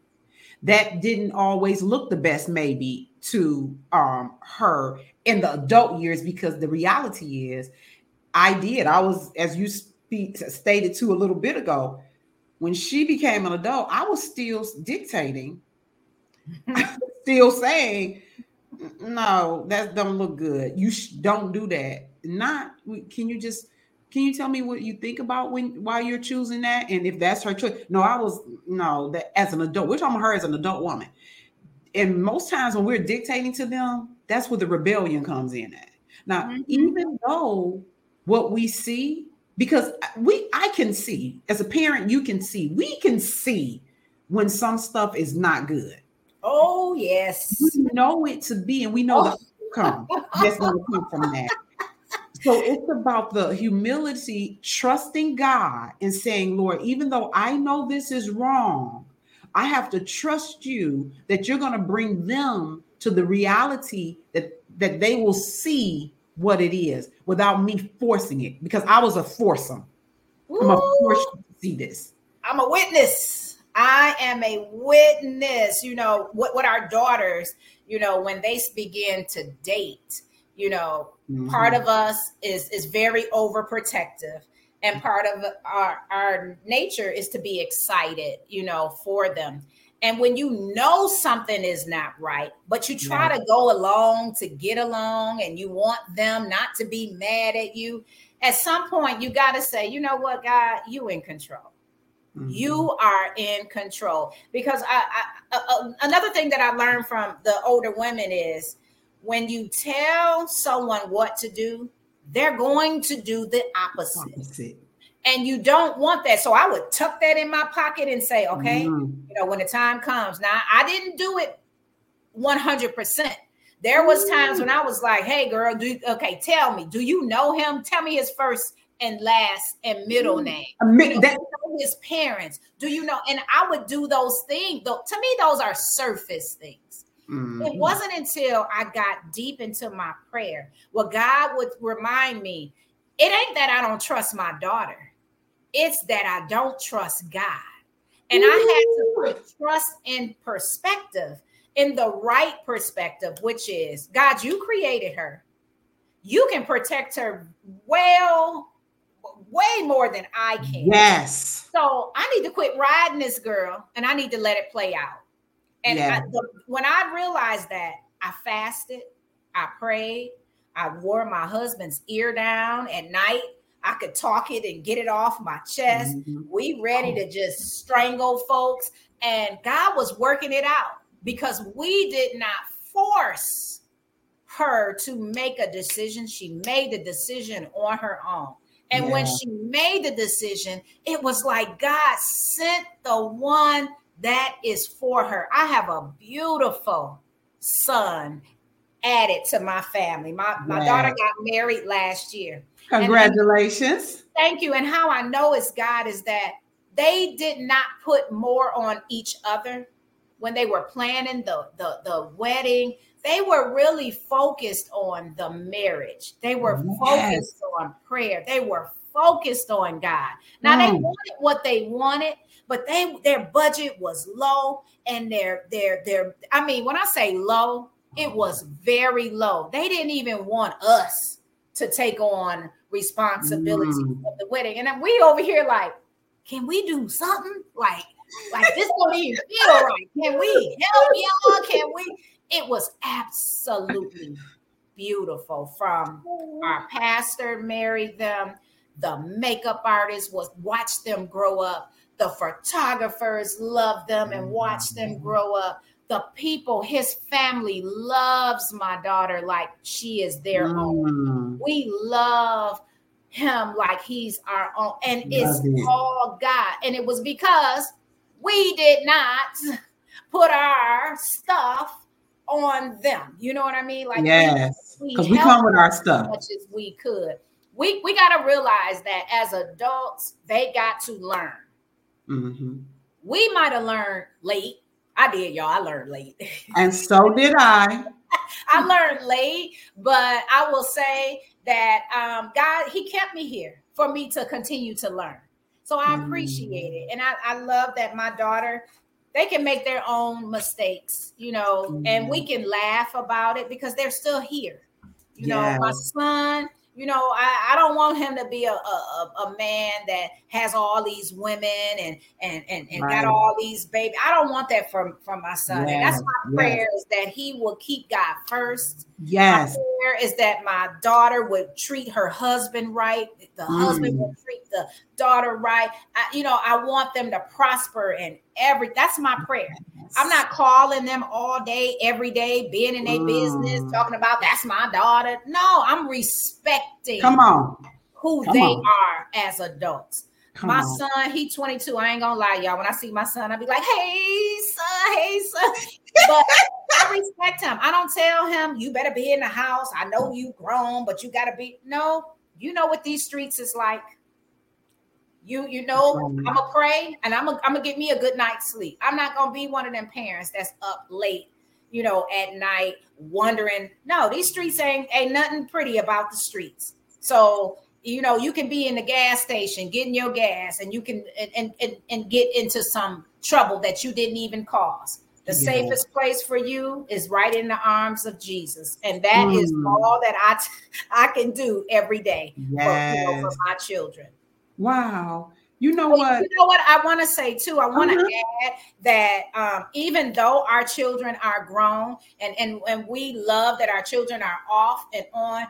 That didn't always look the best, maybe to um, her in the adult years, because the reality is, I did. I was, as you speak, stated to a little bit ago, when she became an adult, I was still dictating still saying, no, that don't look good. You sh- don't do that. Not can you just can you tell me what you think about when while you're choosing that and if that's her choice? No, I was no that as an adult. We're talking about her as an adult woman. And most times when we're dictating to them, that's where the rebellion comes in at. Now, mm-hmm. even though what we see, because we I can see as a parent, you can see, we can see when some stuff is not good. Oh, yes. We know it to be, and we know oh. the outcome that's going to come from that. So it's about the humility, trusting God and saying, Lord, even though I know this is wrong, I have to trust you that you're going to bring them to the reality that, that they will see what it is without me forcing it because I was a foursome. Ooh. I'm a force to see this. I'm a witness. I am a witness, you know, what, what our daughters, you know, when they begin to date, you know, mm-hmm. part of us is is very overprotective and part of our our nature is to be excited, you know, for them. And when you know something is not right, but you try yeah. to go along to get along and you want them not to be mad at you, at some point you got to say, you know what, God, you in control. Mm-hmm. You are in control. Because I, I, uh, another thing that I learned from the older women is when you tell someone what to do, they're going to do the opposite. opposite. And you don't want that. So I would tuck that in my pocket and say, okay, mm-hmm. you know, when the time comes. Now, I didn't do it 100%. There was times when I was like, "Hey, girl, do okay? Tell me, do you know him? Tell me his first and last and middle name. You know, his parents. Do you know? And I would do those things. Though to me, those are surface things. Mm-hmm. It wasn't until I got deep into my prayer where God would remind me, it ain't that I don't trust my daughter, it's that I don't trust God. And Ooh. I had to put trust in perspective, in the right perspective, which is God, you created her. You can protect her well way more than I can. Yes. So I need to quit riding this girl and I need to let it play out. And. I, the, when I realized that, I fasted, I prayed, I wore my husband's ear down at night. I could talk it and get it off my chest. Mm-hmm. We ready to just strangle folks. And God was working it out because we did not force her to make a decision. She made the decision on her own. And yeah. when she made the decision, it was like God sent the one that is for her. I have a beautiful son added to my family. My, my daughter got married last year. Congratulations. thank you. And how I know it's God is that they did not put more on each other when they were planning the, the, the wedding they were really focused on the marriage. They were yes. focused on prayer. They were focused on God. Now mm. they wanted what they wanted, but they their budget was low and their their their I mean, when I say low, it was very low. They didn't even want us to take on responsibility mm. of the wedding. And then we over here like, can we do something? Like, like this don't even feel right. Can we help y'all? Can we? It was absolutely beautiful from our pastor married them. The makeup artist was watch them grow up. The photographers love them and watch them grow up. The people his family loves my daughter like she is their mm. own we love him like he's our own and it's it. all god. And it was because we did not put our stuff on them. You know what I mean? Like yes, because we, we come with our stuff as much as we could. We we got to realize that as adults, they got to learn. Mm-hmm. We might have learned late. I did, y'all. I learned late, and so did I. I learned late, but I will say that um, God, He kept me here for me to continue to learn. So I appreciate mm. it, and I, I love that my daughter they can make their own mistakes, you know, mm-hmm. and we mm-hmm. can laugh about it because they're still here. You know, my son, you know, I, I don't want him to be a, a, a man that has all these women and and and, and right. got all these babies. I don't want that from from my son. Yes. And that's my prayer yes. is that he will keep God first. Yes. My prayer is that my daughter would treat her husband right. The mm. husband will treat the daughter right. I, you know, I want them to prosper and every that's my prayer. I'm not calling them all day, every day, being in their mm. business, talking about that's my daughter. No, I'm respecting come on who Come they on. are as adults. Come my on. son, he 22. I ain't gonna lie, y'all. When I see my son, I'll be like, hey, son, hey, son. But I respect him. I don't tell him, you better be in the house. I know you grown, but you gotta be. No, you know what these streets is like. You you know, I'm gonna pray and I'm gonna I'm gonna get me a good night's sleep. I'm not gonna be one of them parents that's up late, you know, at night wondering. No, these streets ain't ain't nothing pretty about the streets. So you know, you can be in the gas station getting your gas and you can and and, and get into some trouble that you didn't even cause. The yeah. safest place for you is right in the arms of Jesus. And that mm. is all that I I can do every day yes. for, you know, for my children. Wow. You know what? You know what I want to say too. I want to uh-huh. add that um, even though our children are grown and, and and we love that our children are off and on,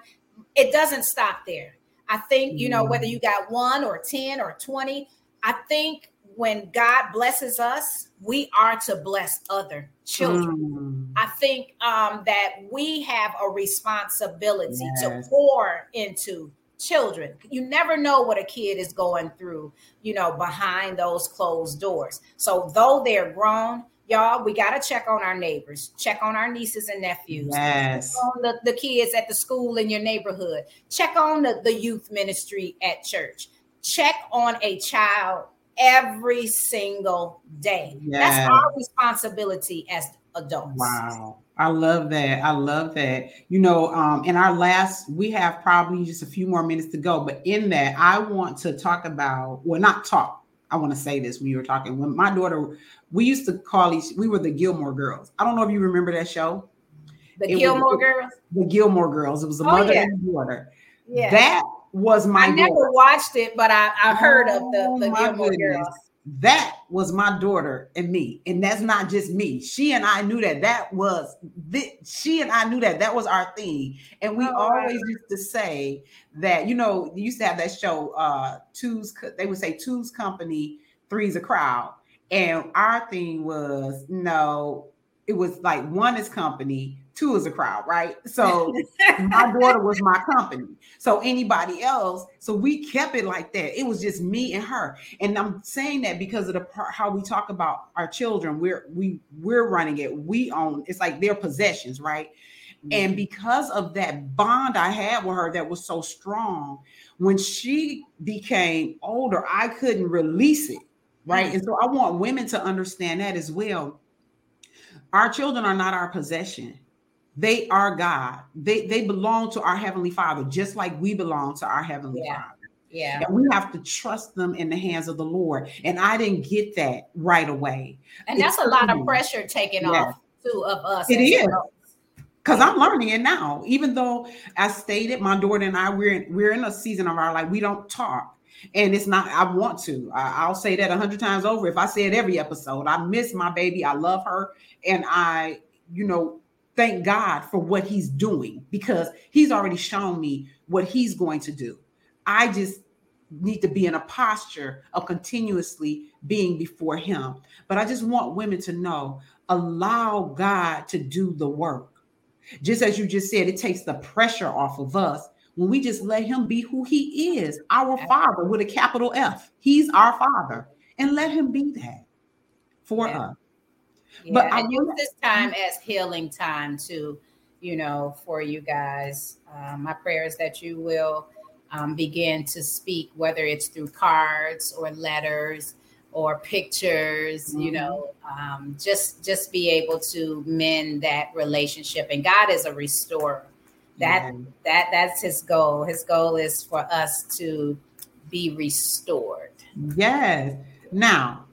it doesn't stop there. I think you know whether mm. you got one or ten or twenty. I think when God blesses us, we are to bless other children. Mm. I think um, that we have a responsibility yes. to pour into children. You never know what a kid is going through, you know, behind those closed doors. So though they're grown, y'all, we got to check on our neighbors, check on our nieces and nephews, yes. on the, the kids at the school in your neighborhood, check on the, the youth ministry at church, check on a child every single day. Yes. That's our responsibility as adults. Wow. I love that. I love that. You know, um, in our last, we have probably just a few more minutes to go, but in that, I want to talk about, well, not talk. I want to say this when you were talking. When my daughter, we used to call each, we were the Gilmore Girls. I don't know if you remember that show. The it Gilmore was, Girls. The Gilmore Girls. It was a oh, mother yeah. and daughter. Yeah. That was my. I never daughter. watched it, but I, I heard oh, of the, the oh, Gilmore goodness. Girls that was my daughter and me and that's not just me. She and i knew that that was the, she and i knew that that was our thing. And we oh, always right. used to say that you know you used to have that show uh two's they would say two's company three's a crowd. And our thing was no it was like one is company two is a crowd, right? So my daughter was my company. So anybody else, so we kept it like that. It was just me and her. And I'm saying that because of the part how we talk about our children. We're we we're running it. We own it's like their possessions, right? Mm-hmm. And because of that bond I had with her that was so strong, when she became older, I couldn't release it. Right. Mm-hmm. And so I want women to understand that as well. Our children are not our possession they are God. They they belong to our heavenly Father, just like we belong to our heavenly yeah. Father. Yeah. And we have to trust them in the hands of the Lord. And I didn't get that right away. And that's a lot of pressure taken off too of us. It is. Because I'm learning it now. Even though I stated my daughter and I, we're in, we're in a season of our life, we don't talk. And it's not, I want to. I, will say that a hundred times over. If I say it every episode, I miss my baby. I love her. And I, you know, thank God for what he's doing because he's already shown me what he's going to do. I just need to be in a posture of continuously being before him. But I just want women to know allow God to do the work. Just as you just said, it takes the pressure off of us when we just let him be who he is, our father with a capital F. He's our father, and let him be that for yeah. us. Yeah, but I use this time as healing time too, you know, for you guys. Um, my prayer is that you will um, begin to speak, whether it's through cards or letters or pictures, mm-hmm. you know, um, just just be able to mend that relationship. And God is a restorer. That that that's His goal. His goal is for us to be restored. Yes. Now,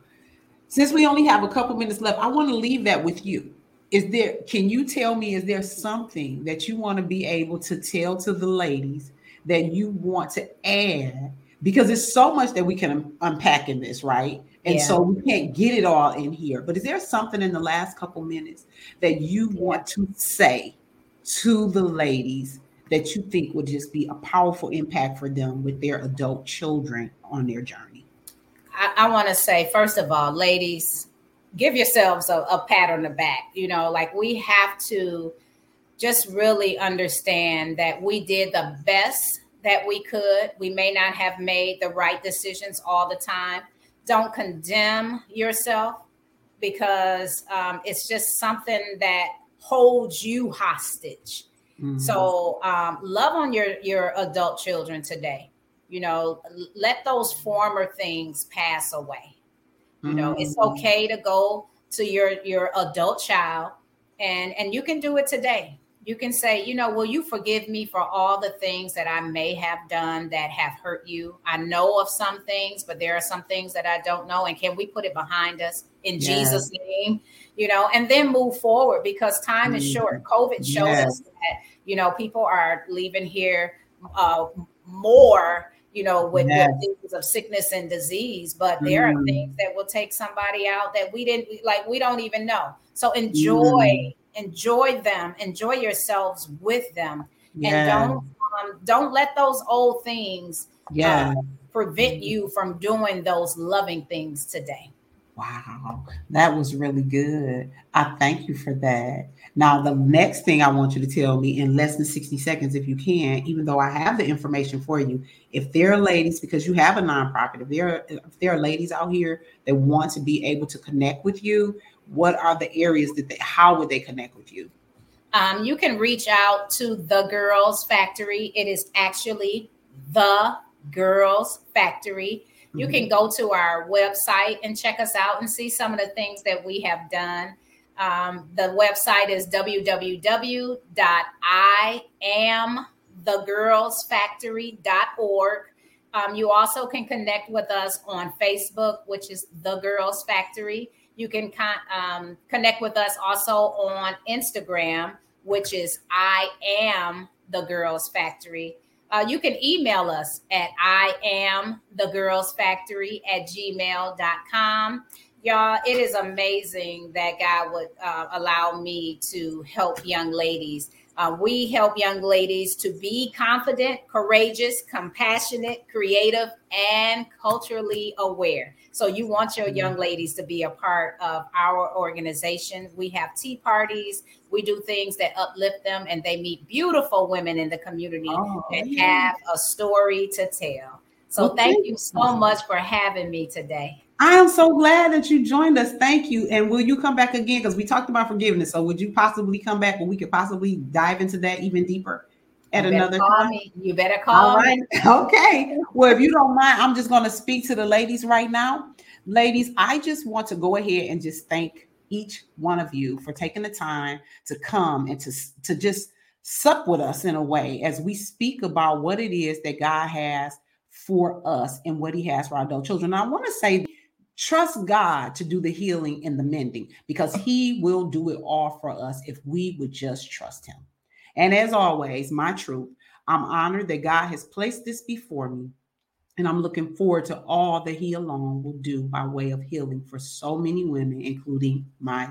since we only have a couple minutes left, I want to leave that with you. Is there, can you tell me, is there something that you want to be able to tell to the ladies that you want to add? Because there's so much that we can unpack in this, right? And yeah. so we can't get it all in here. But is there something in the last couple minutes that you want to say to the ladies that you think would just be a powerful impact for them with their adult children on their journey? I, I want to say, first of all, ladies, give yourselves a, a pat on the back. You know, like we have to just really understand that we did the best that we could. We may not have made the right decisions all the time. Don't condemn yourself because um, it's just something that holds you hostage. Mm-hmm. So um, love on your your adult children today. You know, let those former things pass away. You mm-hmm. know, it's mm-hmm. okay to go to your your adult child and and you can do it today you can say, you know, will you forgive me for all the things that I may have done that have hurt you? I know of some things, but there are some things that I don't know. And can we put it behind us in yes. Jesus' name? You know, and then move forward because time is short. Mm-hmm. COVID shows yes. us that, you know, people are leaving here uh, more you know, with, yes. things of sickness and disease. But there mm. are things that will take somebody out that we didn't like, we don't even know. So enjoy mm enjoy them, enjoy yourselves with them, yeah. and don't um, don't let those old things yeah. Uh, prevent you from doing those loving things today. Wow, that was really good. I thank you for that. Now, the next thing I want you to tell me in less than 60 seconds, if you can, even though I have the information for you, if there are ladies, because you have a nonprofit, if there are, if there are ladies out here that want to be able to connect with you, what are the areas that they, how would they connect with you? Um, you can reach out to the Girls Factory. It is actually the Girls Factory. You mm-hmm. can go to our website and check us out and see some of the things that we have done. Um, the website is www.iamthegirlsfactory.org. Um, you also can connect with us on Facebook, which is The Girls Factory. You can con- um, connect with us also on Instagram, which is I am the Girls Factory. Uh, you can email us at I am the Girls Factory at gmail.com. Y'all, it is amazing that God would uh, allow me to help young ladies uh, we help young ladies to be confident, courageous, compassionate, creative, and culturally aware. So, you want your young ladies to be a part of our organization. We have tea parties, we do things that uplift them, and they meet beautiful women in the community oh, that yeah. have a story to tell. So, well, thank you so much for having me today. I am so glad that you joined us. Thank you. And will you come back again? Because we talked about forgiveness. So would you possibly come back where we could possibly dive into that even deeper at another time? Me. You better call All right. Me. Okay. Well, if you don't mind, I'm just going to speak to the ladies right now. Ladies, I just want to go ahead and just thank each one of you for taking the time to come and to, to just sup with us in a way as we speak about what it is that God has for us and what he has for our adult children. Now, I want to say Trust God to do the healing and the mending because He will do it all for us if we would just trust Him. And as always, my truth, I'm honored that God has placed this before me. And I'm looking forward to all that He alone will do by way of healing for so many women, including myself.